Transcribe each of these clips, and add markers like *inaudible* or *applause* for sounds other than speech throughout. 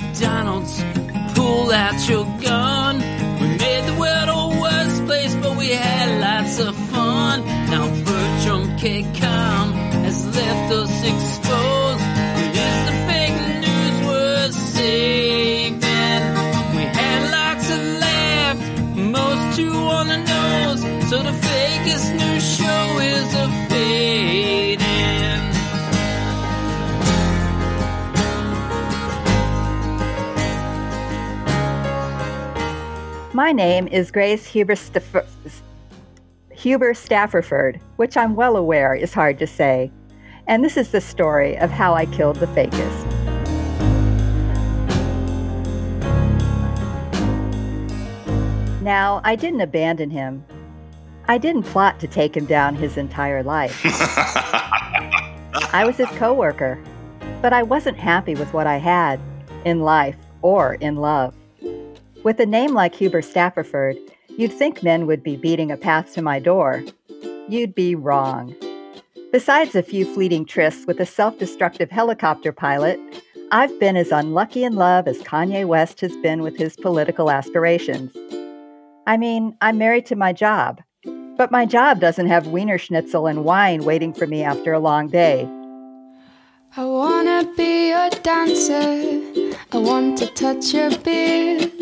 McDonald's. Pull out your gun. We made the world a worse place, but we had lots of fun. Now Bertram Kcom has left us exposed. But is the fake news worth saving? We had lots of laugh, most too on the nose. So the fakest news My name is Grace Huber, Staff- Huberstafforford, which I'm well aware is hard to say. And this is the story of how I killed the Fakist. Now, I didn't abandon him. I didn't plot to take him down his entire life. I was his coworker, but I wasn't happy with what I had in life or in love. With a name like Huberstafforford, you'd think men would be beating a path to my door. You'd be wrong. Besides a few fleeting trysts with a self destructive helicopter pilot, I've been as unlucky in love as Kanye West has been with his political aspirations. I mean, I'm married to my job, but my job doesn't have Wiener Schnitzel and wine waiting for me after a long day. I wanna be your dancer. I want to touch your beard.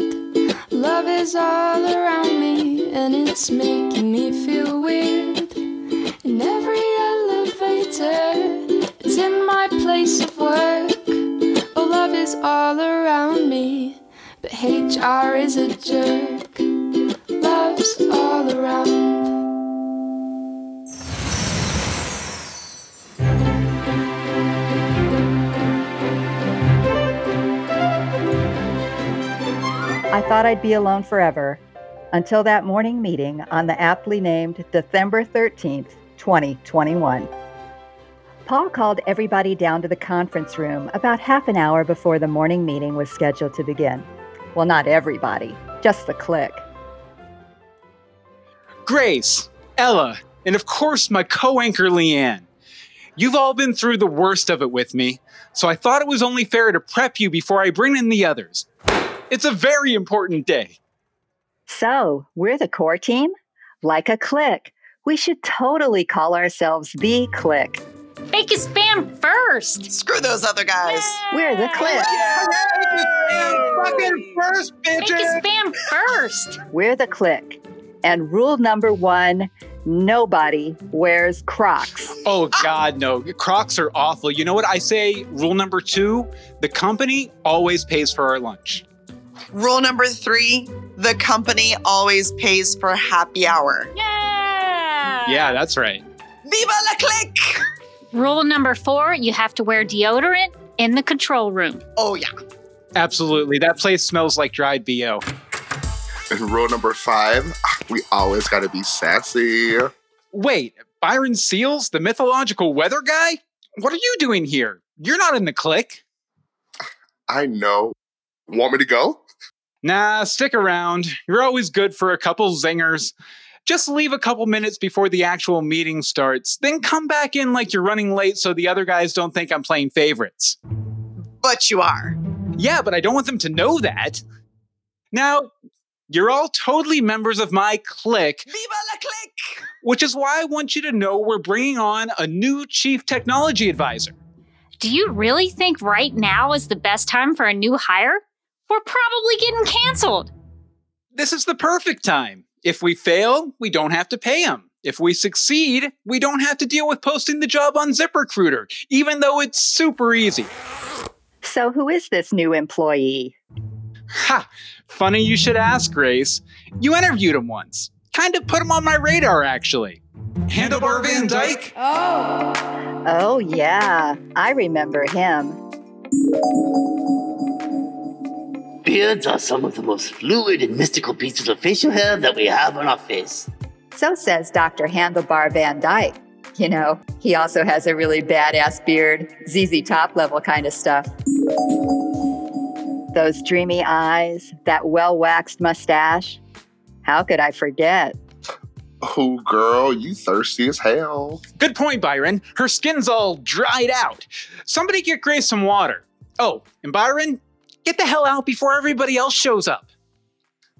Love is all around me, and it's making me feel weird. In every elevator, it's in my place of work. Oh, love is all around me, but HR is a jerk. Love's all around. I thought I'd be alone forever until that morning meeting on the aptly named December 13th, 2021. Paul called everybody down to the conference room about half an hour before the morning meeting was scheduled to begin. Well, not everybody, just the clique. Grace, Ella, and of course my co anchor Leann. You've all been through the worst of it with me, so I thought it was only fair to prep you before I bring in the others. It's a very important day. So, we're the core team? Like a clique. We should totally call ourselves the clique. Fake is fan first. Screw those other guys. We're the clique. Fucking first, bitches. Fake is fan first. We're the clique. And rule number one nobody wears Crocs. Oh, God, no. Crocs are awful. You know what I say? Rule number two the company always pays for our lunch. Rule number three the company always pays for happy hour. Yeah. Yeah, that's right. Viva la clique! Rule number four you have to wear deodorant in the control room. Oh, yeah. Absolutely. That place smells like dried BO. And rule number five, we always gotta be sassy. Wait, Byron Seales, the mythological weather guy? What are you doing here? You're not in the clique. I know. Want me to go? Nah, stick around. You're always good for a couple zingers. Just leave a couple minutes before the actual meeting starts, then come back in like you're running late so the other guys don't think I'm playing favorites. But you are. Yeah, but I don't want them to know that. Now, you're all totally members of my clique, Viva la clique! which is why I want you to know we're bringing on a new chief technology advisor. Do you really think right now is the best time for a new hire? We're probably getting canceled. This is the perfect time. If we fail, we don't have to pay them. If we succeed, we don't have to deal with posting the job on ZipRecruiter, even though it's super easy. So, who is this new employee? Ha! Funny you should ask, Grace. You interviewed him once. Kind of put him on my radar, actually. Handlebar Van Dyke? Oh. Oh, yeah, I remember him. Beards are some of the most fluid and mystical pieces of facial hair that we have on our face. So says Dr. Handlebar Van Dyke. You know, he also has a really badass beard, ZZ top level kind of stuff. Those dreamy eyes, that well waxed mustache. How could I forget? Oh, girl, you thirsty as hell. Good point, Byron. Her skin's all dried out. Somebody get Grace some water. Oh, and Byron, Get the hell out before everybody else shows up.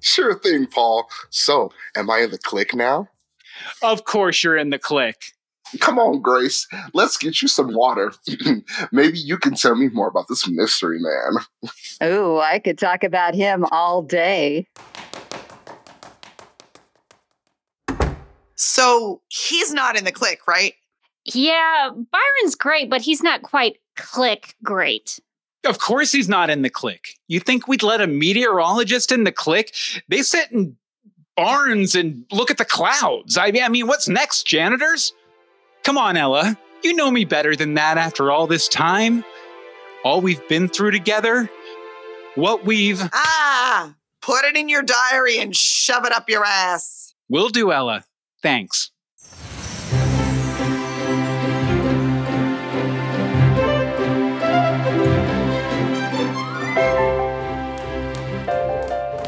Sure thing, Paul. So, am I in the clique now? Of course, you're in the clique. Come on, Grace. Let's get you some water. *clears throat* Maybe you can tell me more about this mystery man. oh, I could talk about him all day. So he's not in the clique, right? Yeah, Byron's great, but he's not quite clique great. Of course, he's not in the clique. You think we'd let a meteorologist in the clique? They sit in barns and look at the clouds. I mean, I mean, what's next, janitors? Come on, Ella. You know me better than that after all this time. All we've been through together. What we've. Ah, put it in your diary and shove it up your ass. Will do, Ella. Thanks.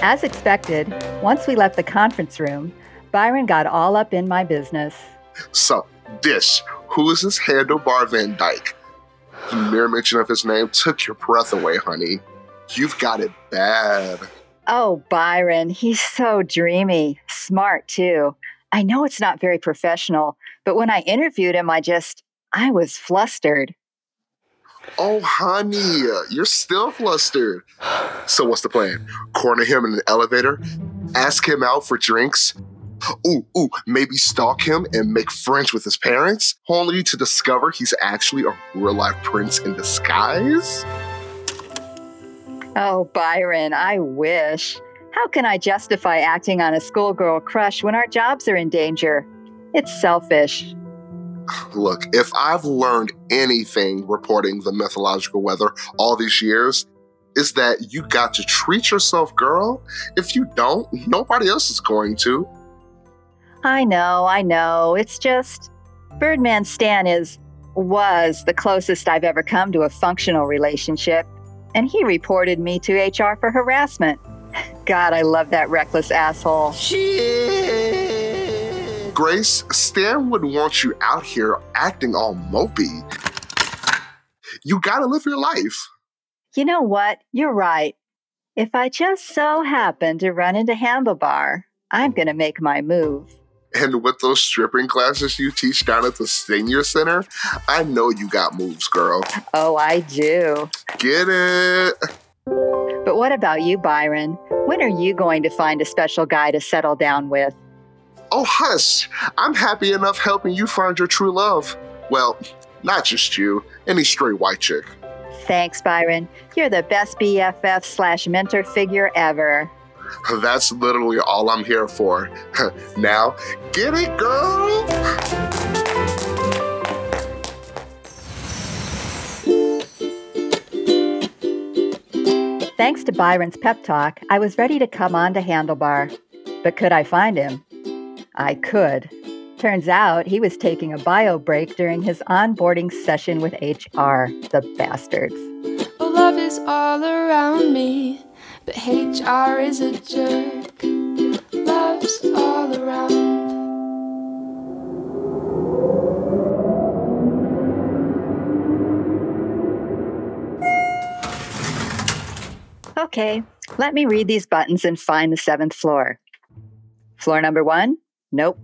As expected, once we left the conference room, Byron got all up in my business. So, Dish, who is this Handlebar Van Dyke? The mere mention of his name took your breath away, honey. You've got it bad. Oh, Byron, he's so dreamy, smart too. I know it's not very professional, but when I interviewed him, I just, I was flustered. Oh, honey, you're still flustered. So, what's the plan? Corner him in an elevator? Ask him out for drinks? Ooh, ooh, maybe stalk him and make friends with his parents, only to discover he's actually a real life prince in disguise? Oh, Byron, I wish. How can I justify acting on a schoolgirl crush when our jobs are in danger? It's selfish. Look, if I've learned anything reporting the mythological weather all these years, is that you got to treat yourself, girl. If you don't, nobody else is going to. I know, I know. It's just Birdman Stan is was the closest I've ever come to a functional relationship, and he reported me to HR for harassment. *laughs* God, I love that reckless asshole. Grace, Stan would want you out here acting all mopey. You gotta live your life. You know what? You're right. If I just so happen to run into Handlebar, I'm gonna make my move. And with those stripping classes you teach down at the senior center, I know you got moves, girl. Oh, I do. Get it? But what about you, Byron? When are you going to find a special guy to settle down with? Oh, hush. I'm happy enough helping you find your true love. Well, not just you, any straight white chick. Thanks, Byron. You're the best BFF slash mentor figure ever. That's literally all I'm here for. *laughs* now, get it, girl? Thanks to Byron's pep talk, I was ready to come on to Handlebar. But could I find him? I could. Turns out he was taking a bio break during his onboarding session with HR, the bastards. Oh, love is all around me, but HR is a jerk. Love's all around. Okay, let me read these buttons and find the seventh floor. Floor number one? Nope.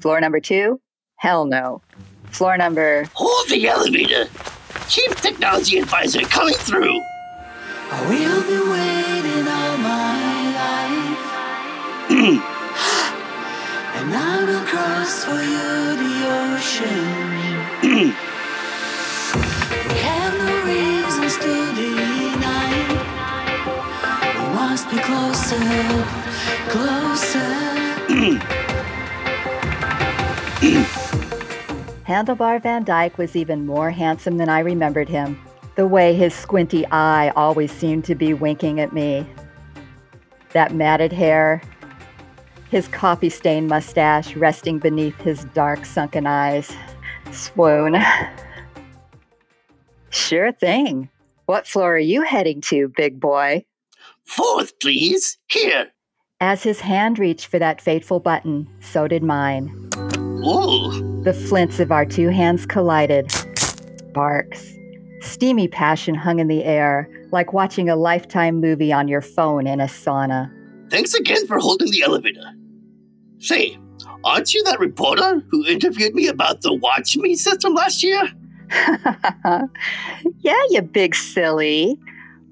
Floor number two? Hell no. Floor number. Hold the elevator. Chief Technology Advisor coming through. I will be waiting all my life. *clears throat* and I will cross for you the ocean. *clears throat* we have no reasons to deny. We must be closer, closer. *clears throat* *clears throat* Handlebar Van Dyke was even more handsome than I remembered him. The way his squinty eye always seemed to be winking at me. That matted hair, his coffee stained mustache resting beneath his dark sunken eyes. Swoon. *laughs* Sure thing. What floor are you heading to, big boy? Fourth, please. Here. As his hand reached for that fateful button, so did mine. Ooh. The flints of our two hands collided. Sparks. Steamy passion hung in the air, like watching a lifetime movie on your phone in a sauna. Thanks again for holding the elevator. Say, aren't you that reporter who interviewed me about the Watch Me system last year? *laughs* yeah, you big silly.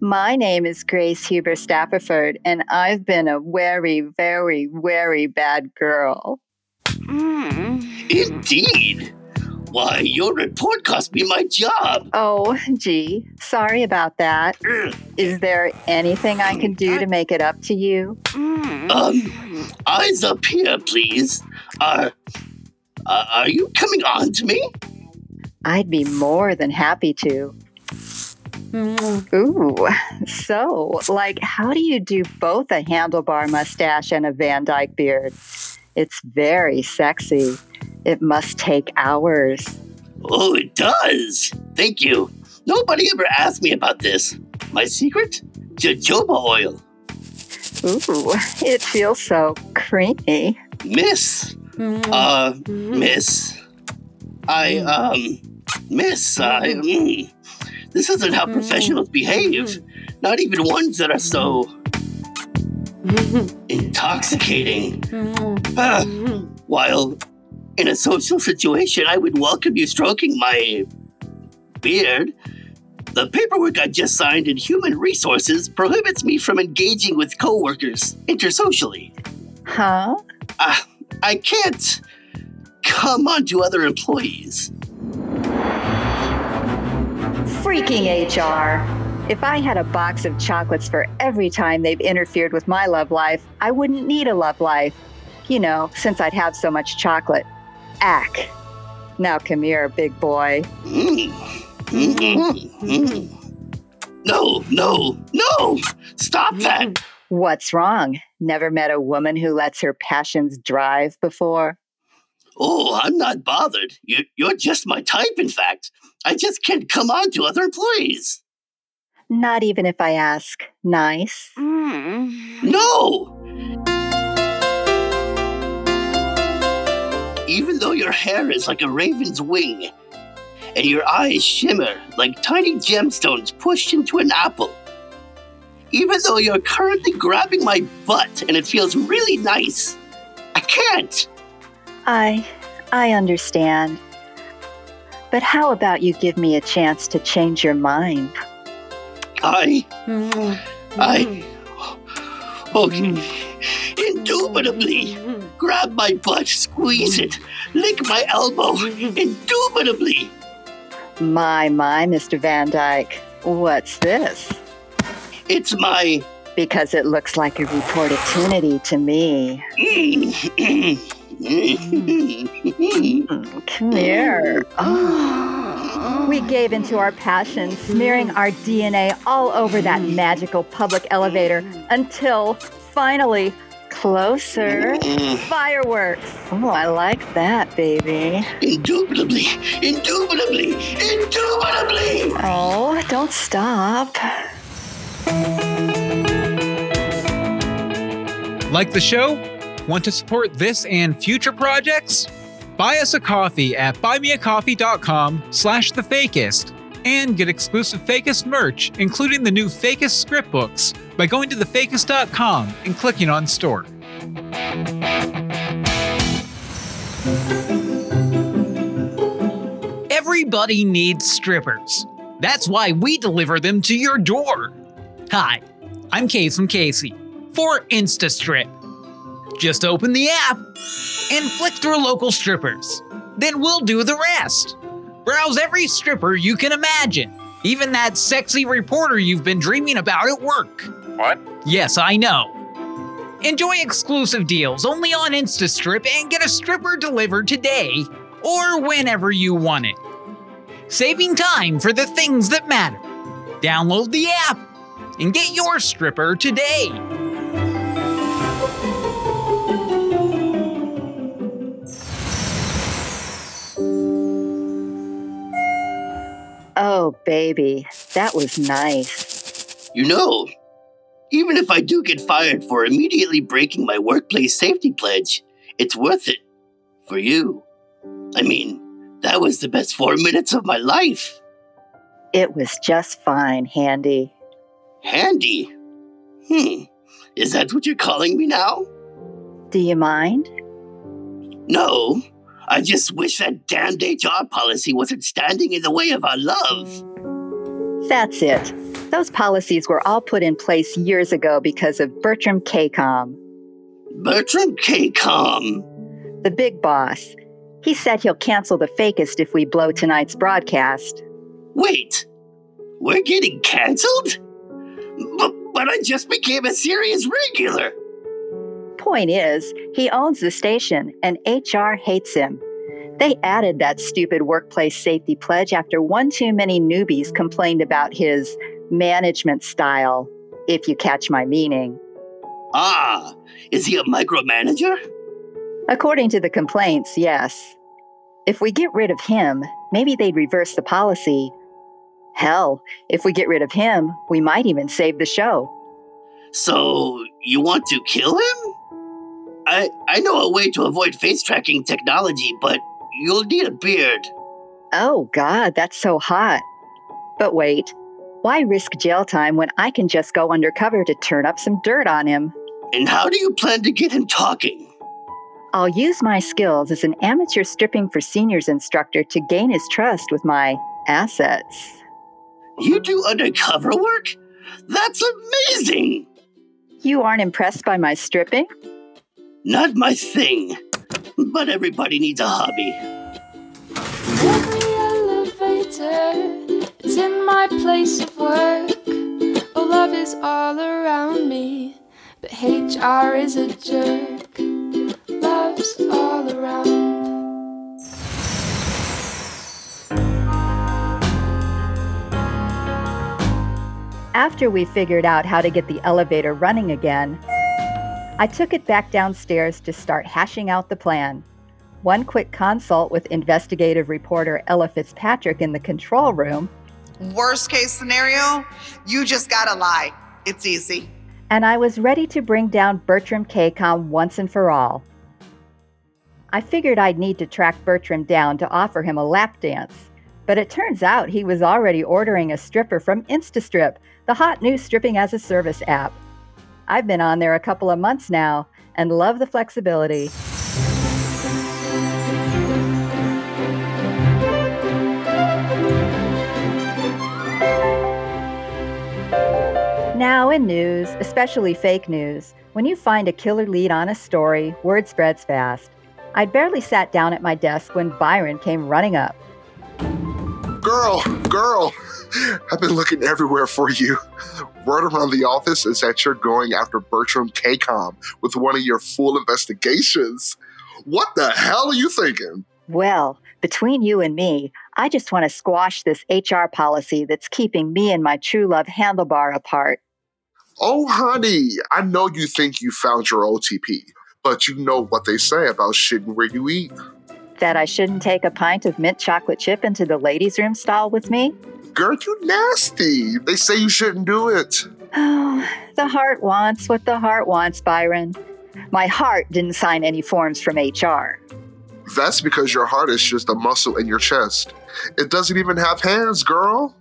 My name is Grace Huber Stafford, and I've been a very, very, very bad girl. Indeed. Why, your report cost me my job. Oh, gee, sorry about that. Is there anything I can do to make it up to you? Um, eyes up here, please. Are, uh, are you coming on to me? I'd be more than happy to. Ooh, so, like, how do you do both a handlebar mustache and a Van Dyke beard? It's very sexy. It must take hours. Oh, it does. Thank you. Nobody ever asked me about this. My secret? Jojoba oil. Ooh, it feels so creamy. Miss. Uh, miss. I, um, miss, I, mm, this isn't how professionals behave. Not even ones that are so intoxicating. Ah, while in a social situation, I would welcome you stroking my beard. The paperwork I just signed in Human Resources prohibits me from engaging with coworkers intersocially. Huh? Uh, I can't come onto other employees. Freaking HR. If I had a box of chocolates for every time they've interfered with my love life, I wouldn't need a love life. You know, since I'd have so much chocolate. Ack. Now come here, big boy. Mm. Mm, mm. No, no, no! Stop that! What's wrong? Never met a woman who lets her passions drive before? Oh, I'm not bothered. You, you're just my type, in fact. I just can't come on to other employees. Not even if I ask nice. Mm. No! Even though your hair is like a raven's wing, and your eyes shimmer like tiny gemstones pushed into an apple. Even though you're currently grabbing my butt and it feels really nice, I can't. I I understand. But how about you give me a chance to change your mind? I. I. Okay. Indubitably. Grab my butt, squeeze it, lick my elbow. Indubitably. My, my, Mr. Van Dyke. What's this? It's my. Because it looks like a report reportunity to me. *laughs* Hmm. Come here. Hmm. Oh. We gave into our passion, smearing our DNA all over that magical public elevator until finally, closer, mm-hmm. fireworks. Oh, I like that, baby. Indubitably, indubitably, indubitably. Oh, don't stop. Like the show? Want to support this and future projects? Buy us a coffee at buymeacoffee.com slash the Fakist and get exclusive Fakist merch, including the new Fakist script books, by going to thefakist.com and clicking on store. Everybody needs strippers. That's why we deliver them to your door. Hi, I'm Case from Casey for InstaStrip. Just open the app and flick through local strippers. Then we'll do the rest. Browse every stripper you can imagine, even that sexy reporter you've been dreaming about at work. What? Yes, I know. Enjoy exclusive deals only on InstaStrip and get a stripper delivered today or whenever you want it. Saving time for the things that matter. Download the app and get your stripper today. Oh, baby, that was nice. You know, even if I do get fired for immediately breaking my workplace safety pledge, it's worth it. For you. I mean, that was the best four minutes of my life. It was just fine, Handy. Handy. Hmm. Is that what you're calling me now? Do you mind? No. I just wish that damned HR policy wasn't standing in the way of our love. That's it. Those policies were all put in place years ago because of Bertram Kcom, Bertram Kcom. the big boss. He said he'll cancel the Fakist if we blow tonight's broadcast. Wait. We're getting cancelled? But, but I just became a serious regular. Point is, he owns the station and HR hates him. They added that stupid workplace safety pledge after one too many newbies complained about his management style, if you catch my meaning. Ah, is he a micromanager? According to the complaints, yes. If we get rid of him, maybe they'd reverse the policy. Hell, if we get rid of him, we might even save the show. So, you want to kill him? I, I know a way to avoid face tracking technology, but you'll need a beard. Oh, God, that's so hot. But wait, why risk jail time when I can just go undercover to turn up some dirt on him? And how do you plan to get him talking? I'll use my skills as an amateur stripping for seniors instructor to gain his trust with my assets. You do undercover work? That's amazing! You aren't impressed by my stripping? Not my thing. But everybody needs a hobby. Every elevator, it's in my place of work. Oh, love is all around me, but HR is a jerk. Love's all around. After we figured out how to get the elevator running again, I took it back downstairs to start hashing out the plan. One quick consult with investigative reporter Ella Fitzpatrick in the control room, Worst case scenario, you just gotta lie. It's easy. and I was ready to bring down Bertram Kcom once and for all. I figured I'd need to track Bertram down to offer him a lap dance, but it turns out he was already ordering a stripper from InstaStrip, the hot new stripping as a service app. I've been on there a couple of months now and love the flexibility. Now, in news, especially fake news, when you find a killer lead on a story, word spreads fast. I'd barely sat down at my desk when Byron came running up. Girl, girl, I've been looking everywhere for you. Word around the office is that you're going after Bertram Kcom with one of your full investigations. What the hell are you thinking? Well, between you and me, I just want to squash this HR policy that's keeping me and my true love handlebar apart. Oh, honey, I know you think you found your OTP, but you know what they say about shitting where you eat. That I shouldn't take a pint of mint chocolate chip into the ladies' room stall with me? Girl, you nasty. They say you shouldn't do it. Oh, the heart wants what the heart wants, Byron. My heart didn't sign any forms from HR. That's because your heart is just a muscle in your chest. It doesn't even have hands, girl.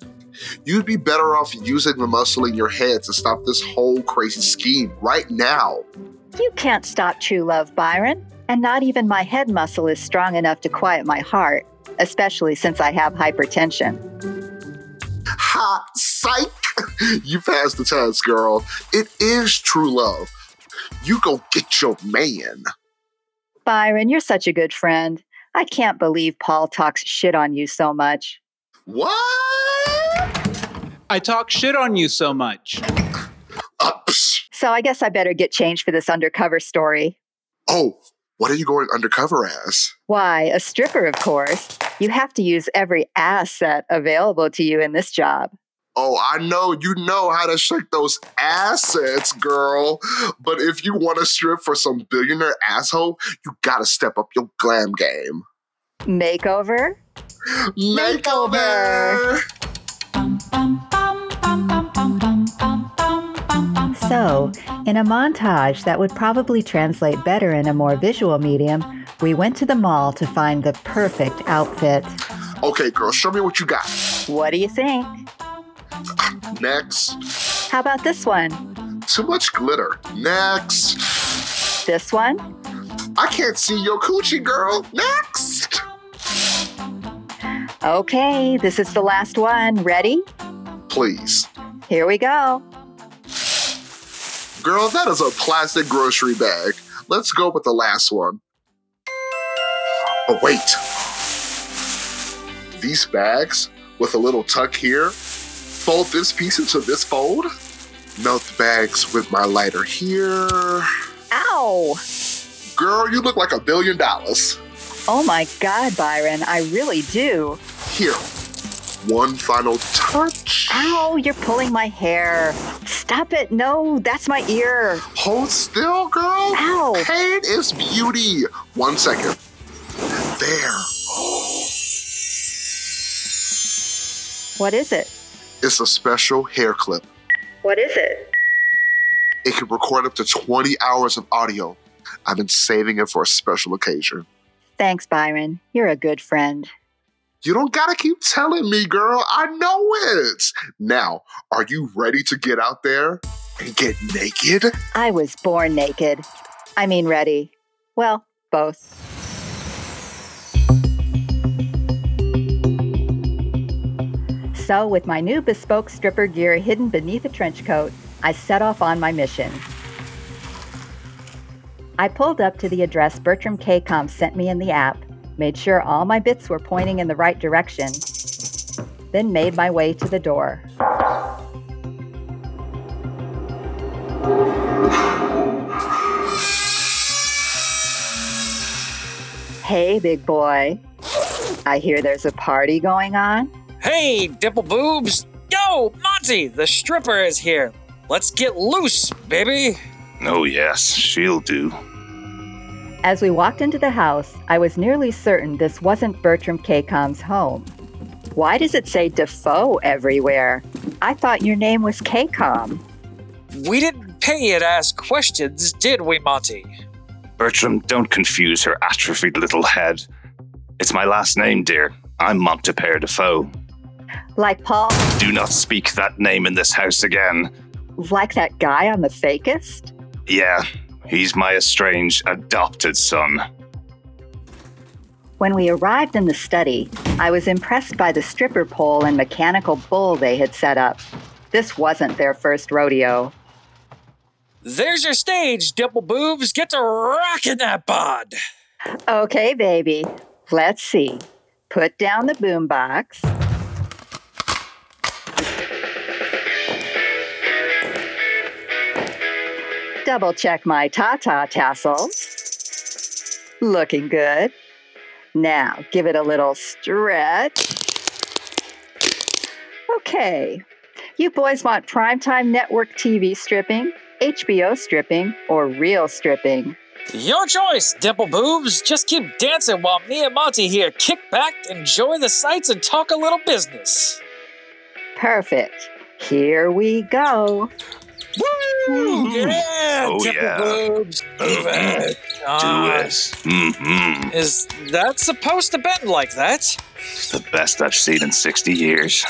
You'd be better off using the muscle in your head to stop this whole crazy scheme right now. You can't stop true love, Byron. And not even my head muscle is strong enough to quiet my heart, especially since I have hypertension. Ha! Psych! *laughs* You passed the test, girl. It is true love. You go get your man. Byron, you're such a good friend. I can't believe Paul talks shit on you so much. What? I talk shit on you so much. Psh. So I guess I better get changed for this undercover story. Oh, what are you going undercover as? Why, a stripper, of course. You have to use every asset available to you in this job. Oh, I know you know how to shake those assets, girl. But if you want to strip for some billionaire asshole, you gotta step up your glam game. Makeover? Makeover! So, in a montage that would probably translate better in a more visual medium, we went to the mall to find the perfect outfit. Okay, girl, show me what you got. What do you think? Next. How about this one? Too much glitter. Next. This one? I can't see your coochie, girl. Next. Okay, this is the last one. Ready? Please. Here we go. Girl, that is a plastic grocery bag. Let's go with the last one. Oh, wait. These bags with a little tuck here, fold this piece into this fold, melt the bags with my lighter here. Ow! Girl, you look like a billion dollars. Oh my God, Byron, I really do. Here, one final touch. Ow, you're pulling my hair. Stop it. No, that's my ear. Hold still, girl. Ow. Pain is beauty. One second. There. What is it? It's a special hair clip. What is it? It can record up to 20 hours of audio. I've been saving it for a special occasion. Thanks, Byron. You're a good friend. You don't gotta keep telling me, girl. I know it. Now, are you ready to get out there and get naked? I was born naked. I mean, ready. Well, both. So, with my new bespoke stripper gear hidden beneath a trench coat, I set off on my mission. I pulled up to the address Bertram Kcom sent me in the app, made sure all my bits were pointing in the right direction, then made my way to the door. Hey, big boy. I hear there's a party going on. Hey, dimple boobs! Yo, Monty, the stripper is here. Let's get loose, baby. Oh, yes, she'll do. As we walked into the house, I was nearly certain this wasn't Bertram Kcom's home. Why does it say Dafoe everywhere? I thought your name was Kcom. We didn't pay you to ask questions, did we, Monty? Bertram, don't confuse her atrophied little head. It's my last name, dear. I'm Montipaire Dafoe. Like Paul, Do not speak that name in this house again. like that guy on the Fakist? Yeah, he's my estranged, adopted son. When we arrived in the study, I was impressed by the stripper pole and mechanical bull they had set up. This wasn't their first rodeo. There's your stage, dimple boobs. Get to rocking that bod. Okay, baby. Let's see. Put down the boombox. Double check my Tata tassels. Looking good. Now give it a little stretch. Okay. You boys want primetime network TV stripping, HBO stripping, or real stripping? Your choice, dimple boobs. Just keep dancing while me and Monty here kick back, enjoy the sights, and talk a little business. Perfect. Here we go. Woo! Yeah, Oh, yeah. boobs. Move it. Do it. Mm-hmm. Is that supposed to bend like that? It's the best I've seen in 60 years.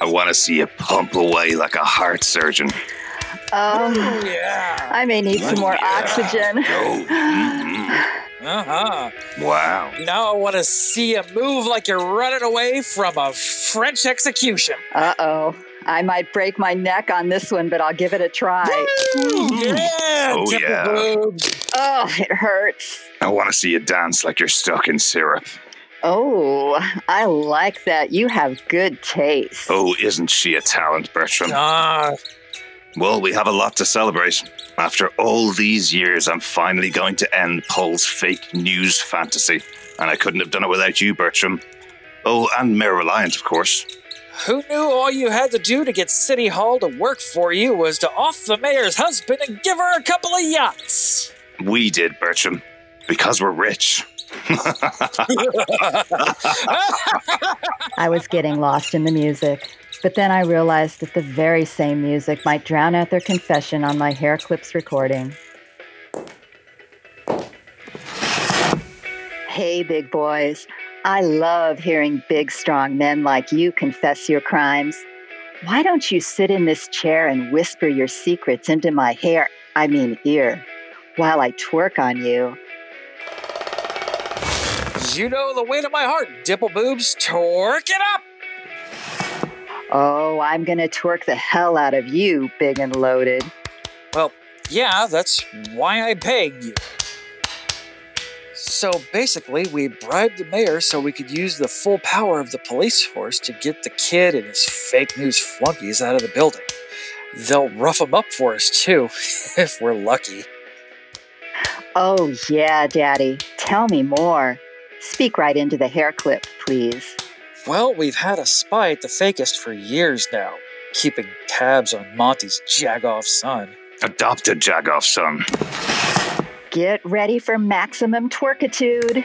I want to see you pump away like a heart surgeon. Oh, Yeah. I may need some more Yeah. oxygen. Oh, mhm. Uh huh. wow. Now I want to see you move like you're running away from a French execution. Uh oh. I might break my neck on this one, but I'll give it a try. Yeah, Oh, yeah. boobs. Oh, it hurts. I want to see you dance like you're stuck in syrup. Oh, I like that. You have good taste. Oh, isn't she a talent, Bertram? Ah, Well, we have a lot to celebrate. After all these years, I'm finally going to end Paul's fake news fantasy. And I couldn't have done it without you, Bertram. Oh, and Mayor Reliant, of course. Who knew all you had to do to get City Hall to work for you was to off the mayor's husband and give her a couple of yachts? We did, Bertram. Because we're rich. *laughs* I was getting lost in the music, but then I realized that the very same music might drown out their confession on my hair clips recording. Hey, big boys. I love hearing big, strong men like you confess your crimes. Why don't you sit in this chair and whisper your secrets into my hair, I mean ear, while I twerk on you? You know the way to my heart, Dimple Boobs. Twerk it up! Oh, I'm gonna twerk the hell out of you, big and loaded. Well, yeah, that's why I begged you. So basically, we bribed the mayor so we could use the full power of the police force to get the kid and his fake news flunkies out of the building. They'll rough them up for us, too, *laughs* if we're lucky. Oh, yeah, Daddy. Tell me more. Speak right into the hair clip, please. Well, we've had a spy at the Fakist for years now, keeping tabs on Monty's jagoff son. Adopted jagoff son. Get ready for maximum twerkitude.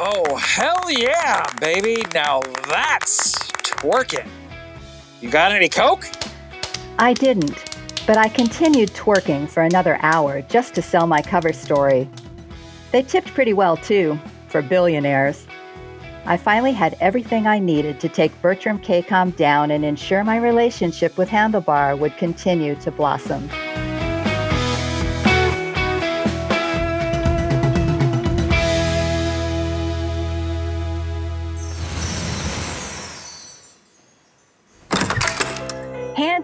Oh, hell yeah, baby. Now that's twerking. You got any Coke? I didn't, but I continued twerking for another hour just to sell my cover story. They tipped pretty well, too, for billionaires. I finally had everything I needed to take Bertram Kcom down and ensure my relationship with Handlebar would continue to blossom.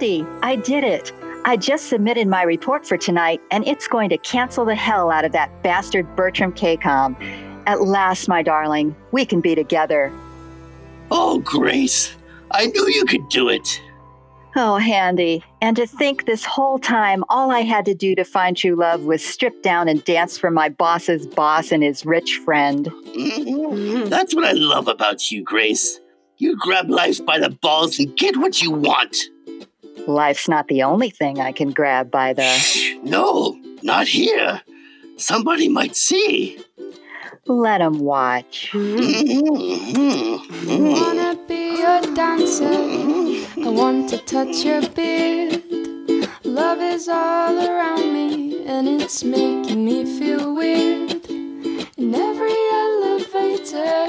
I did it. I just submitted my report for tonight, and it's going to cancel the hell out of that bastard Bertram Kcom. At last, my darling, we can be together. Oh, Grace, I knew you could do it. Oh, Handy. And to think this whole time, all I had to do to find true love was strip down and dance for my boss's boss and his rich friend. Mhm. That's what I love about you, Grace. You grab life by the balls and get what you want. Life's not the only thing I can grab by the. Shh, No, not here. Somebody might see. Let 'em watch. Mm-hmm. I wanna be your dancer. Mm-hmm. I want to touch your beard. Love is all around me, and it's making me feel weird. In every elevator,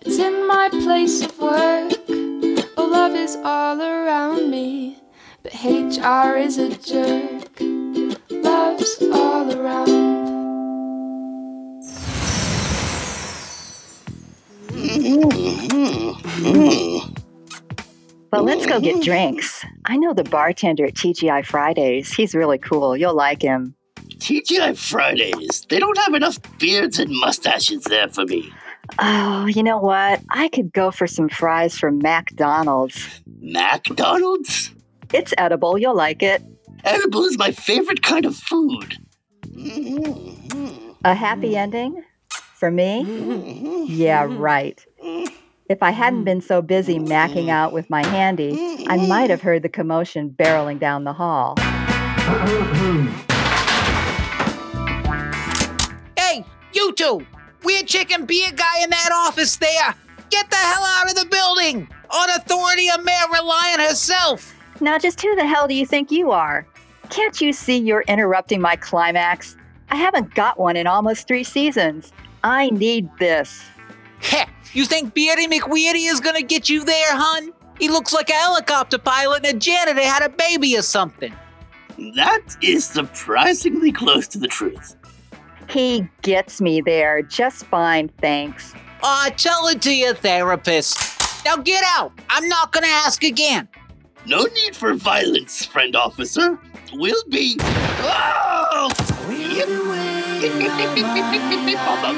it's in my place of work. Oh, love is all around me, but HR is a jerk. Love's all around. But let's go get drinks. I know the bartender at TGI Fridays. He's really cool. You'll like him. TGI Fridays. They don't have enough beards and mustaches there for me. Oh, you know what? I could go for some fries from McDonald's. McDonald's? It's edible. You'll like it. Edible is my favorite kind of food. Mhm. A happy ending? For me? Yeah, right. If I hadn't been so busy macking out with my handy, I might have heard the commotion barreling down the hall. Hey, you two! Weird chicken beer guy in that office there! Get the hell out of the building! On authority of Mayor Reliant herself! Now, just who the hell do you think you are? Can't you see you're interrupting my climax? I haven't got one in almost three seasons. I need this. Heh! You think Beardy McWeirdy is gonna get you there, hun? He looks like a helicopter pilot and a janitor had a baby or something. That is surprisingly close to the truth. He gets me there just fine, thanks. Aw, tell it to your therapist. Now get out! I'm not gonna ask again. No need for violence, friend officer. We'll be. Oh! *laughs*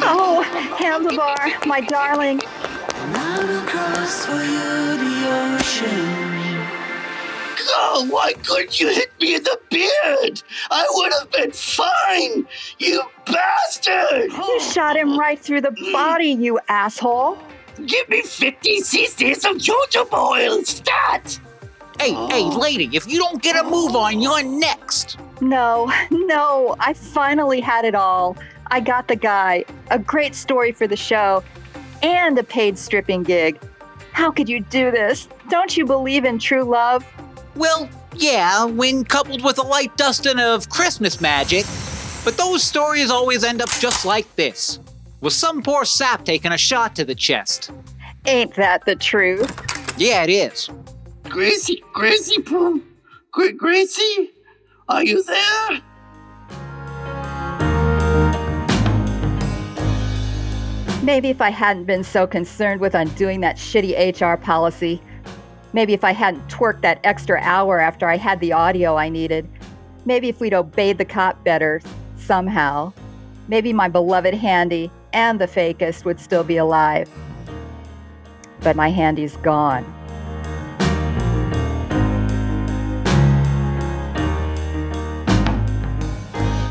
Oh, Handlebar, my darling. Oh, why couldn't you hit me in the beard? I would have been fine, you bastard! You shot him right through the mm. body, you asshole. Give me 50 cc's of jojoba oil, stat! Hey, hey, oh. lady, if you don't get a move on, you're next. No, *laughs* no, I finally had it all. I got the guy, a great story for the show, and a paid stripping gig. How could you do this? Don't you believe in true love? Well, yeah, when coupled with a light dusting of Christmas magic. But those stories always end up just like this with some poor sap taking a shot to the chest. Ain't that the truth? Yeah, it is. Gracie, Gracie Poo, Gra- Gracie, are you there? Maybe if I hadn't been so concerned with undoing that shitty HR policy. Maybe if I hadn't twerked that extra hour after I had the audio I needed. Maybe if we'd obeyed the cop better, somehow. Maybe my beloved Handy and the Fakist would still be alive. But my Handy's gone.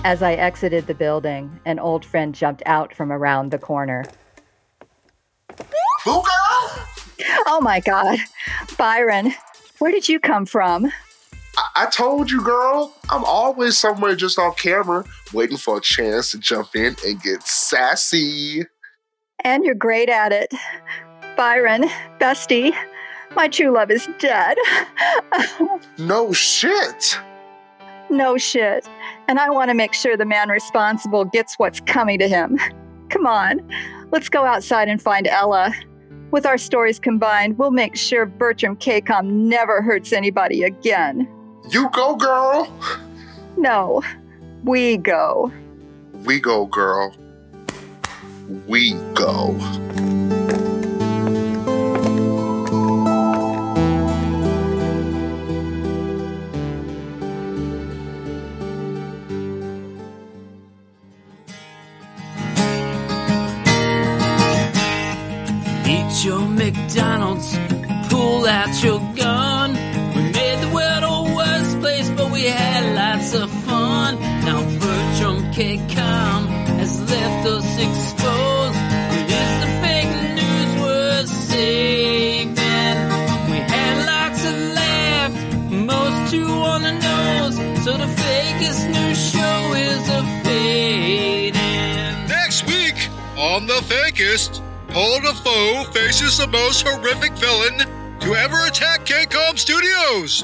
As I exited the building, an old friend jumped out from around the corner. Girl? Oh my God. Byron, where did you come from? I-, I told you, girl. I'm always somewhere just off camera, waiting for a chance to jump in and get sassy. And you're great at it. Byron, bestie, my true love is dead. *laughs* No shit. no shit. And I want to make sure the man responsible gets what's coming to him. Come on, let's go outside and find Ella. With our stories combined, we'll make sure Bertram Kcom never hurts anybody again. You go, girl. No, we go. We go, girl. We go. Out your gun. We made the world a worse place, but we had lots of fun. Now Bertram Kcom has left us exposed. But is the fake news worth saving? We had lots of laugh, most too on the nose. So the Fakist news show is a fading. Next week on The Fakist, Paul Dafoe faces the most horrific villain ever attack KCOM Studios.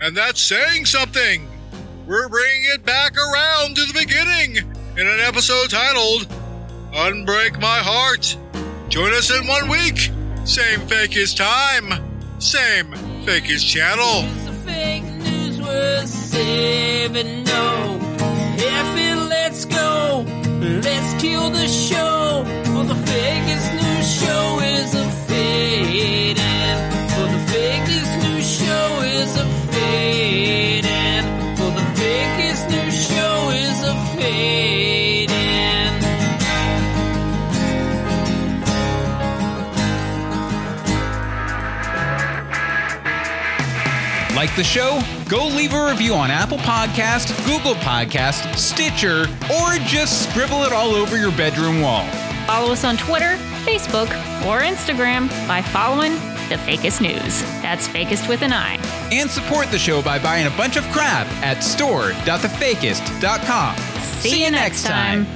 And that's saying something. We're bringing it back around to the beginning in an episode titled Unbreak My Heart. Join us in one week. Same fake Fakist time, same channel. Is fake news worth saving? No. If it lets go, let's kill the show. For the news show is a fading. A. For the Fakist news show is a fading. Like the show? Go leave a review on Apple Podcast, Google Podcast, Stitcher, or just scribble it all over your bedroom wall. Follow us on Twitter, Facebook, or Instagram by following The Fakist News. That's Fakist with an I. And support the show by buying a bunch of crap at store.thefakist.com. See, you next time.